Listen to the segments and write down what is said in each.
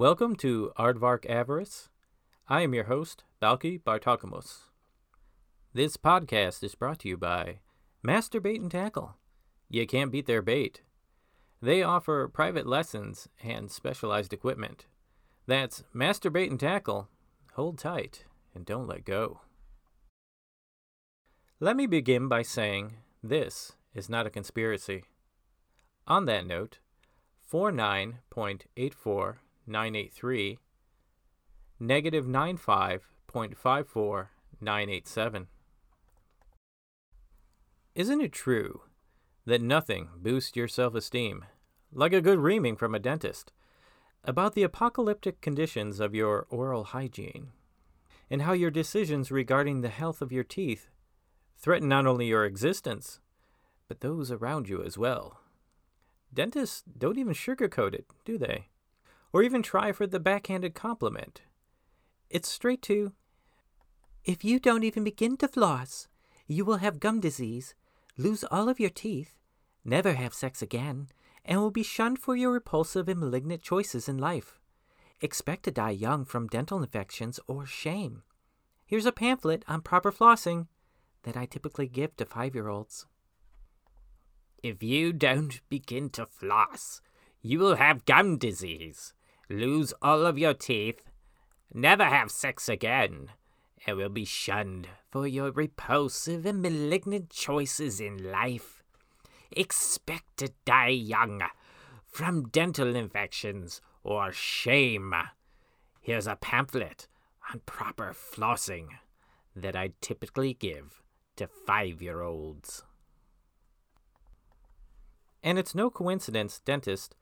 Welcome to Aardvark Avarice. I am your host, Balki Bartokomous. This podcast is brought to you by Master Bait and Tackle. You can't beat their bait. They offer private lessons and specialized equipment. That's Master Bait and Tackle. Hold tight and don't let go. Let me begin by saying this is not a conspiracy. On that note, 49.84983, negative 95.54987. Isn't it true that nothing boosts your self esteem like a good reaming from a dentist about the apocalyptic conditions of your oral hygiene and how your decisions regarding the health of your teeth threaten not only your existence, but those around you as well? Dentists don't even sugarcoat it, do they? Or even try for the backhanded compliment. It's straight to If you don't even begin to floss, you will have gum disease, lose all of your teeth, never have sex again, and will be shunned for your repulsive and malignant choices in life. Expect to die young from dental infections or shame. Here's a pamphlet on proper flossing that I typically give to five year olds. If you don't begin to floss, you will have gum disease, lose all of your teeth, never have sex again, and will be shunned for your repulsive and malignant choices in life. Expect to die young from dental infections or shame. Here's a pamphlet on proper flossing that I typically give to five year olds. And it's no coincidence dentists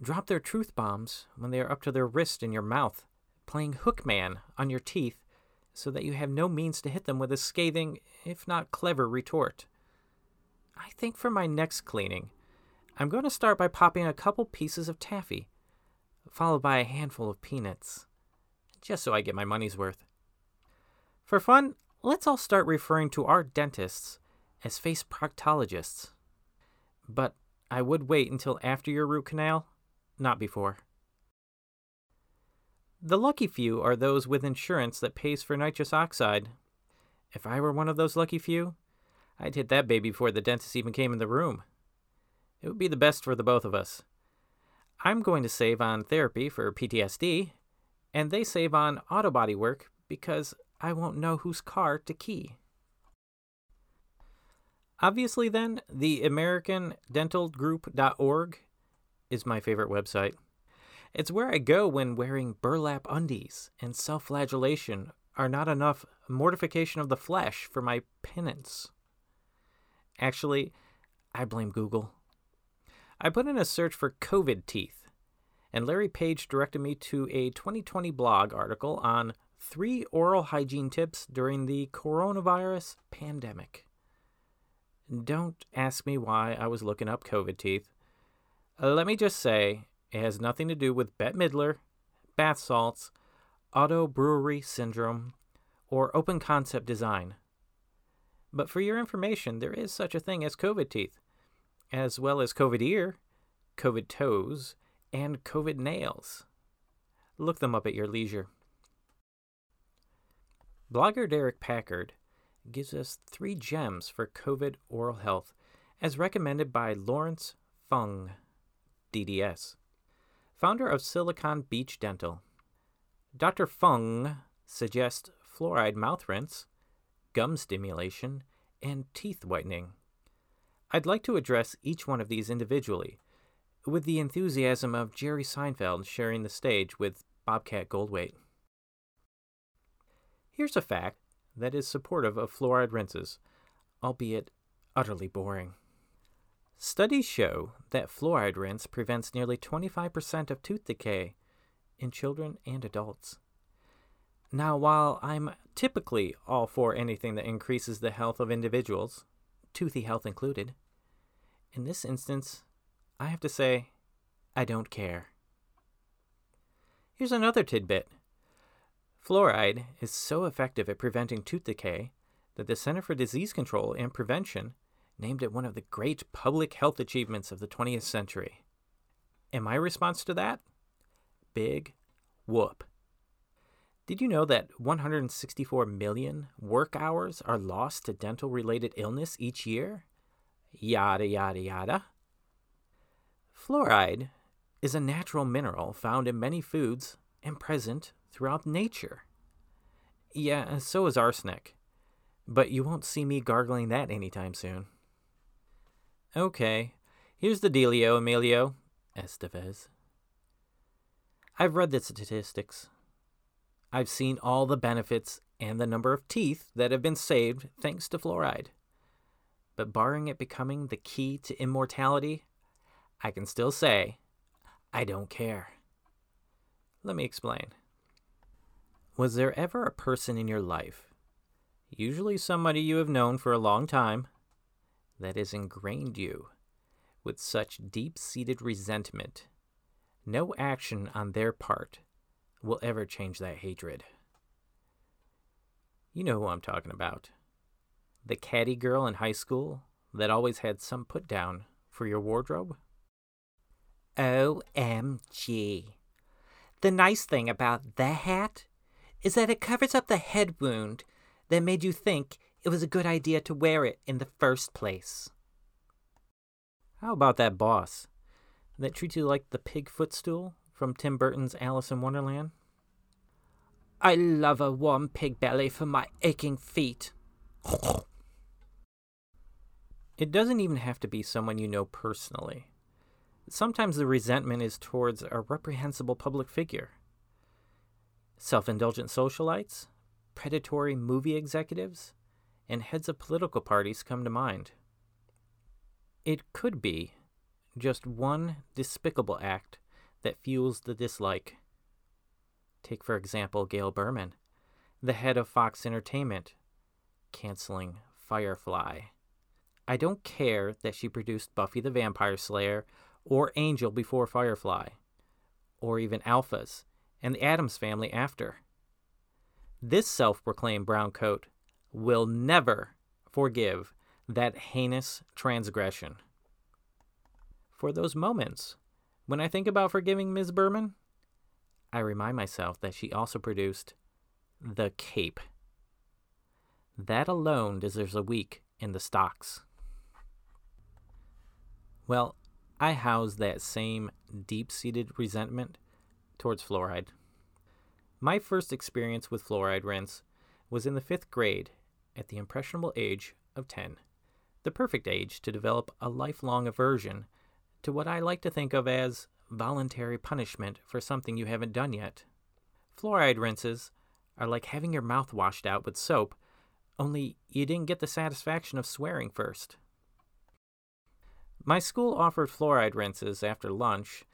drop their truth bombs when they are up to their wrist in your mouth, playing hookman on your teeth so that you have no means to hit them with a scathing, if not clever, retort. I think for my next cleaning, I'm going to start by popping a couple pieces of taffy, followed by a handful of peanuts, just so I get my money's worth. For fun, let's all start referring to our dentists as face proctologists. But I would wait until after your root canal, not before. The lucky few are those with insurance that pays for nitrous oxide. If I were one of those lucky few, I'd hit that baby before the dentist even came in the room. It would be the best for the both of us. I'm going to save on therapy for PTSD, and they save on auto body work because I won't know whose car to key. Obviously, then, the AmericanDentalGroup.org is my favorite website. It's where I go when wearing burlap undies and self flagellation are not enough mortification of the flesh for my penance. Actually, I blame Google. I put in a search for COVID teeth, and Larry Page directed me to a 2020 blog article on three oral hygiene tips during the coronavirus pandemic. Don't ask me why I was looking up COVID teeth. Let me just say it has nothing to do with Bette Midler, bath salts, auto brewery syndrome, or open concept design. But for your information, there is such a thing as COVID teeth, as well as COVID ear, COVID toes, and COVID nails. Look them up at your leisure. Blogger Derek Packard gives us three gems for COVID oral health, as recommended by Lawrence Fung, DDS, founder of Silicon Beach Dental. Dr. Fung suggests fluoride mouth rinse, gum stimulation, and teeth whitening. I'd like to address each one of these individually, with the enthusiasm of Jerry Seinfeld sharing the stage with Bobcat Goldthwait. Here's a fact that is supportive of fluoride rinses, albeit utterly boring. Studies show that fluoride rinse prevents nearly 25% of tooth decay in children and adults. Now, while I'm typically all for anything that increases the health of individuals, toothy health included, in this instance, I have to say, I don't care. Here's another tidbit Fluoride is so effective at preventing tooth decay that the Center for Disease Control and Prevention named it one of the great public health achievements of the 20th century. And my response to that? Big, whoop. Did you know that 164 million work hours are lost to dental related illness each year? Yada, yada, yada. Fluoride is a natural mineral found in many foods and present throughout nature. Yeah, so is arsenic. But you won't see me gargling that anytime soon. Okay, here's the dealio, Emilio Estevez. I've read the statistics. I've seen all the benefits and the number of teeth that have been saved thanks to fluoride. But barring it becoming the key to immortality, I can still say, I don't care. Let me explain. Was there ever a person in your life, usually somebody you have known for a long time, that has ingrained you with such deep seated resentment, no action on their part will ever change that hatred. You know who I'm talking about. The catty girl in high school that always had some put down for your wardrobe? OMG. The nice thing about the hat is that it covers up the head wound that made you think it was a good idea to wear it in the first place. How about that boss that treats you like the pig footstool from Tim Burton's Alice in Wonderland? I love a warm pig belly for my aching feet. It doesn't even have to be someone you know personally. Sometimes the resentment is towards a reprehensible public figure. Self indulgent socialites, predatory movie executives, and heads of political parties come to mind. It could be just one despicable act that fuels the dislike. Take, for example, Gail Berman, the head of Fox Entertainment, canceling Firefly. I don't care that she produced Buffy the Vampire Slayer or Angel before Firefly, or even Alphas and the Addams family after. This self proclaimed brown coat will never forgive that heinous transgression. For those moments, when I think about forgiving Ms. Berman, I remind myself that she also produced The Cape. That alone deserves a week in the stocks. Well, I house that same deep seated resentment towards fluoride. My first experience with fluoride rinse was in the fifth grade at the impressionable age of 10, the perfect age to develop a lifelong aversion to what I like to think of as voluntary punishment for something you haven't done yet. Fluoride rinses are like having your mouth washed out with soap, only you didn't get the satisfaction of swearing first. My school offered fluoride rinses after lunch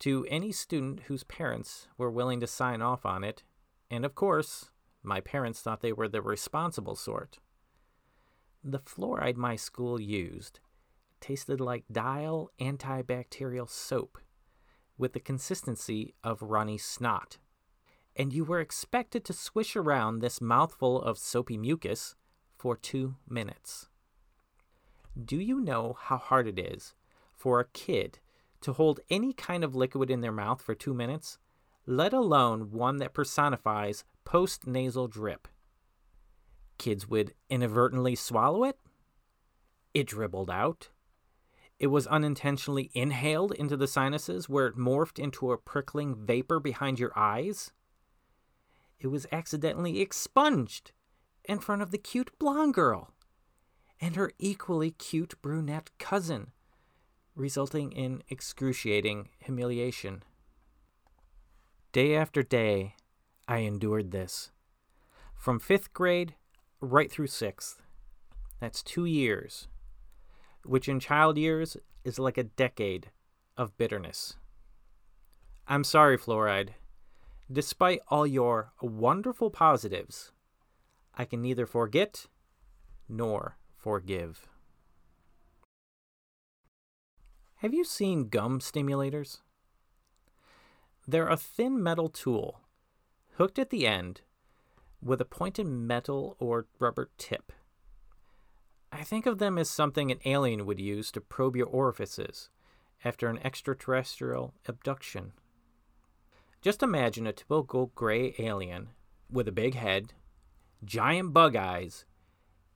to any student whose parents were willing to sign off on it, and of course, my parents thought they were the responsible sort. The fluoride my school used tasted like dial antibacterial soap with the consistency of runny snot. And you were expected to swish around this mouthful of soapy mucus for two minutes. Do you know how hard it is for a kid to hold any kind of liquid in their mouth for two minutes, let alone one that personifies post nasal drip? Kids would inadvertently swallow it. It dribbled out. It was unintentionally inhaled into the sinuses where it morphed into a prickling vapor behind your eyes. It was accidentally expunged in front of the cute blonde girl and her equally cute brunette cousin, resulting in excruciating humiliation. Day after day, I endured this. From fifth grade right through sixth. That's two years, which in child years is like a decade of bitterness. I'm sorry, Fluoride. Despite all your wonderful positives, I can neither forget nor forgive. Have you seen gum stimulators? They're a thin metal tool hooked at the end with a pointed metal or rubber tip. I think of them as something an alien would use to probe your orifices after an extraterrestrial abduction. Just imagine a typical gray alien with a big head, giant bug eyes,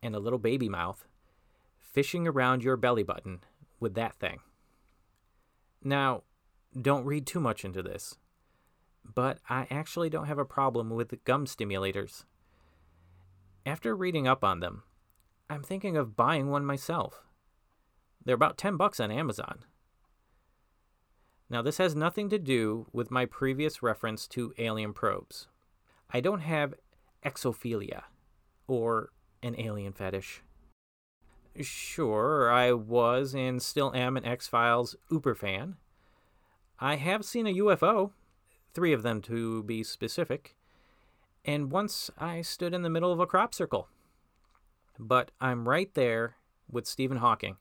and a little baby mouth fishing around your belly button with that thing. Now, don't read too much into this, but I actually don't have a problem with gum stimulators. After reading up on them, I'm thinking of buying one myself. They're about 10 bucks on Amazon. Now, this has nothing to do with my previous reference to alien probes. I don't have exophilia or an alien fetish. Sure, I was and still am an X Files Uber fan. I have seen a UFO, three of them to be specific, and once I stood in the middle of a crop circle. But I'm right there with Stephen Hawking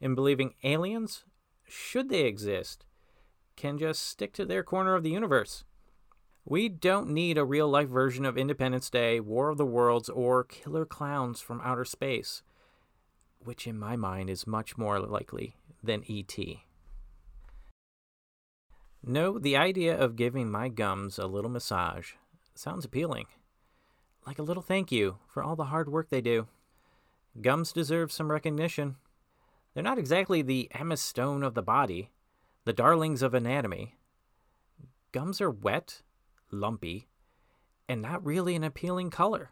in believing aliens, should they exist, can just stick to their corner of the universe. We don't need a real life version of Independence Day, War of the Worlds, or Killer Clowns from Outer Space, which in my mind is much more likely than E.T. No, the idea of giving my gums a little massage sounds appealing. Like a little thank you for all the hard work they do. Gums deserve some recognition. They're not exactly the Emma Stone of the body, the darlings of anatomy. Gums are wet, lumpy, and not really an appealing color,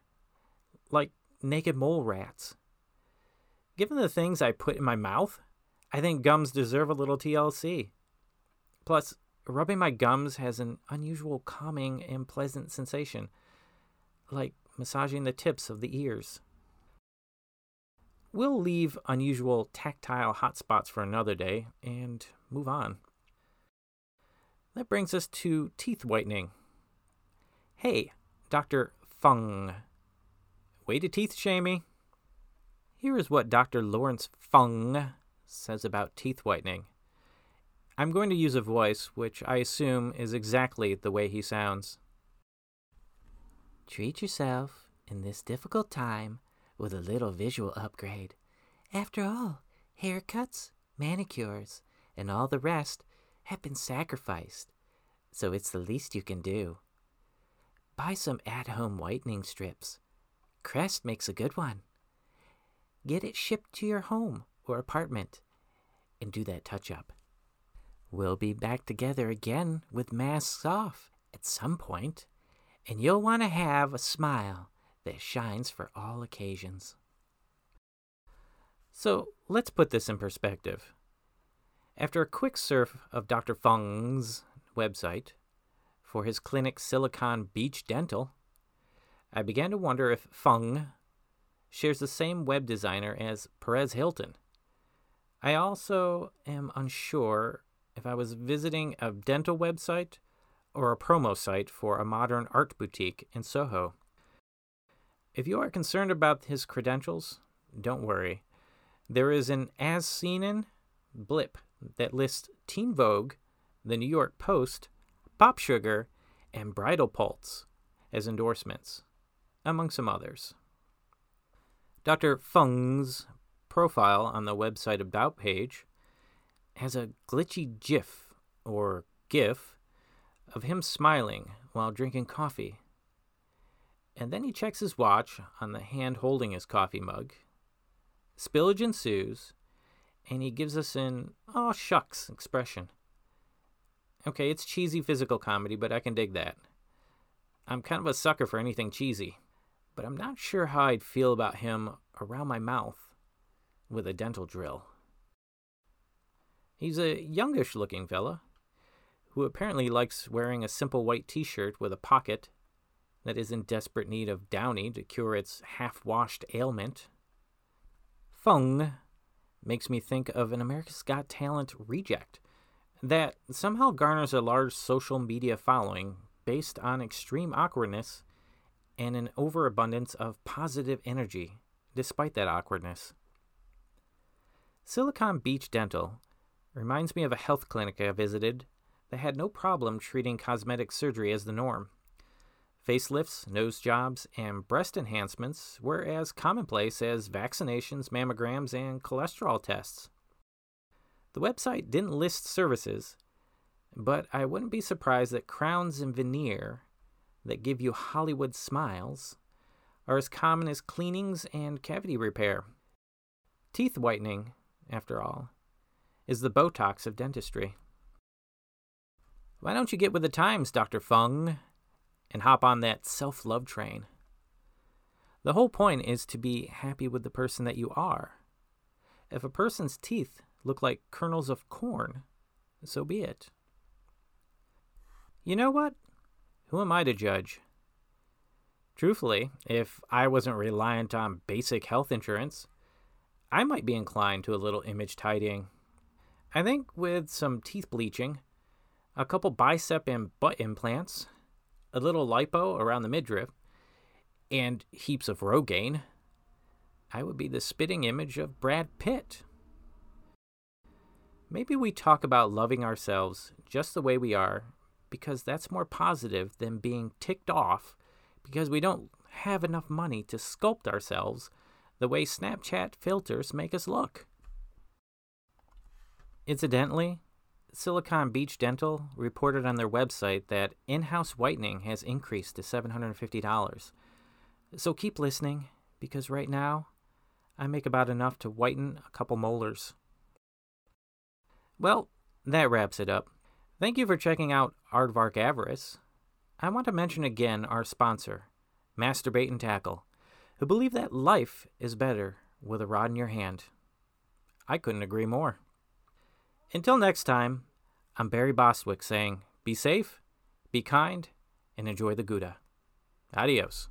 like naked mole rats. Given the things I put in my mouth, I think gums deserve a little TLC. Plus, rubbing my gums has an unusual calming and pleasant sensation, like massaging the tips of the ears. We'll leave unusual tactile hotspots for another day and move on. That brings us to teeth whitening. Hey, Dr. Fung. Way to teeth shame me. Here is what Dr. Lawrence Fung says about teeth whitening. I'm going to use a voice which I assume is exactly the way he sounds. Treat yourself in this difficult time with a little visual upgrade. After all, haircuts, manicures, and all the rest have been sacrificed, so it's the least you can do. Buy some at home whitening strips. Crest makes a good one. Get it shipped to your home or apartment and do that touch up. We'll be back together again with masks off at some point, and you'll want to have a smile that shines for all occasions. So let's put this in perspective. After a quick surf of Dr. Fung's website for his clinic Silicon Beach Dental, I began to wonder if Fung shares the same web designer as Perez Hilton. I also am unsure if I was visiting a dental website or a promo site for a modern art boutique in Soho. If you are concerned about his credentials, don't worry. There is an as seen in blip that lists Teen Vogue, the New York Post, Pop Sugar, and Bridal Pulse as endorsements, among some others. Dr. Fung's profile on the website About page has a glitchy GIF or GIF of him smiling while drinking coffee and then he checks his watch on the hand holding his coffee mug. Spillage ensues, and he gives us an oh shucks expression. Okay, it's cheesy physical comedy, but I can dig that. I'm kind of a sucker for anything cheesy, but I'm not sure how I'd feel about him around my mouth with a dental drill. He's a youngish looking fella who apparently likes wearing a simple white t shirt with a pocket that is in desperate need of Downy to cure its half washed ailment. Fung makes me think of an America's Got Talent reject that somehow garners a large social media following based on extreme awkwardness and an overabundance of positive energy despite that awkwardness. Silicon Beach Dental reminds me of a health clinic I visited that had no problem treating cosmetic surgery as the norm. Facelifts, nose jobs, and breast enhancements were as commonplace as vaccinations, mammograms, and cholesterol tests. The website didn't list services, but I wouldn't be surprised that crowns and veneer that give you Hollywood smiles are as common as cleanings and cavity repair. Teeth whitening, after all, is the Botox of dentistry. Why don't you get with the times, Dr. Fung, and hop on that self love train? The whole point is to be happy with the person that you are. If a person's teeth look like kernels of corn, so be it. You know what? Who am I to judge? Truthfully, if I wasn't reliant on basic health insurance, I might be inclined to a little image tidying. I think with some teeth bleaching, a couple bicep and butt implants, a little lipo around the midriff, and heaps of Rogaine, I would be the spitting image of Brad Pitt. Maybe we talk about loving ourselves just the way we are because that's more positive than being ticked off because we don't have enough money to sculpt ourselves the way Snapchat filters make us look. Incidentally, Silicon Beach Dental reported on their website that in house whitening has increased to $750. So keep listening, because right now, I make about enough to whiten a couple molars. Well, that wraps it up. Thank you for checking out Aardvark Avarice. I want to mention again our sponsor, Masturbate and Tackle, who believe that life is better with a rod in your hand. I couldn't agree more. Until next time, I'm Barry Bostwick saying, be safe, be kind, and enjoy the Gouda. Adios.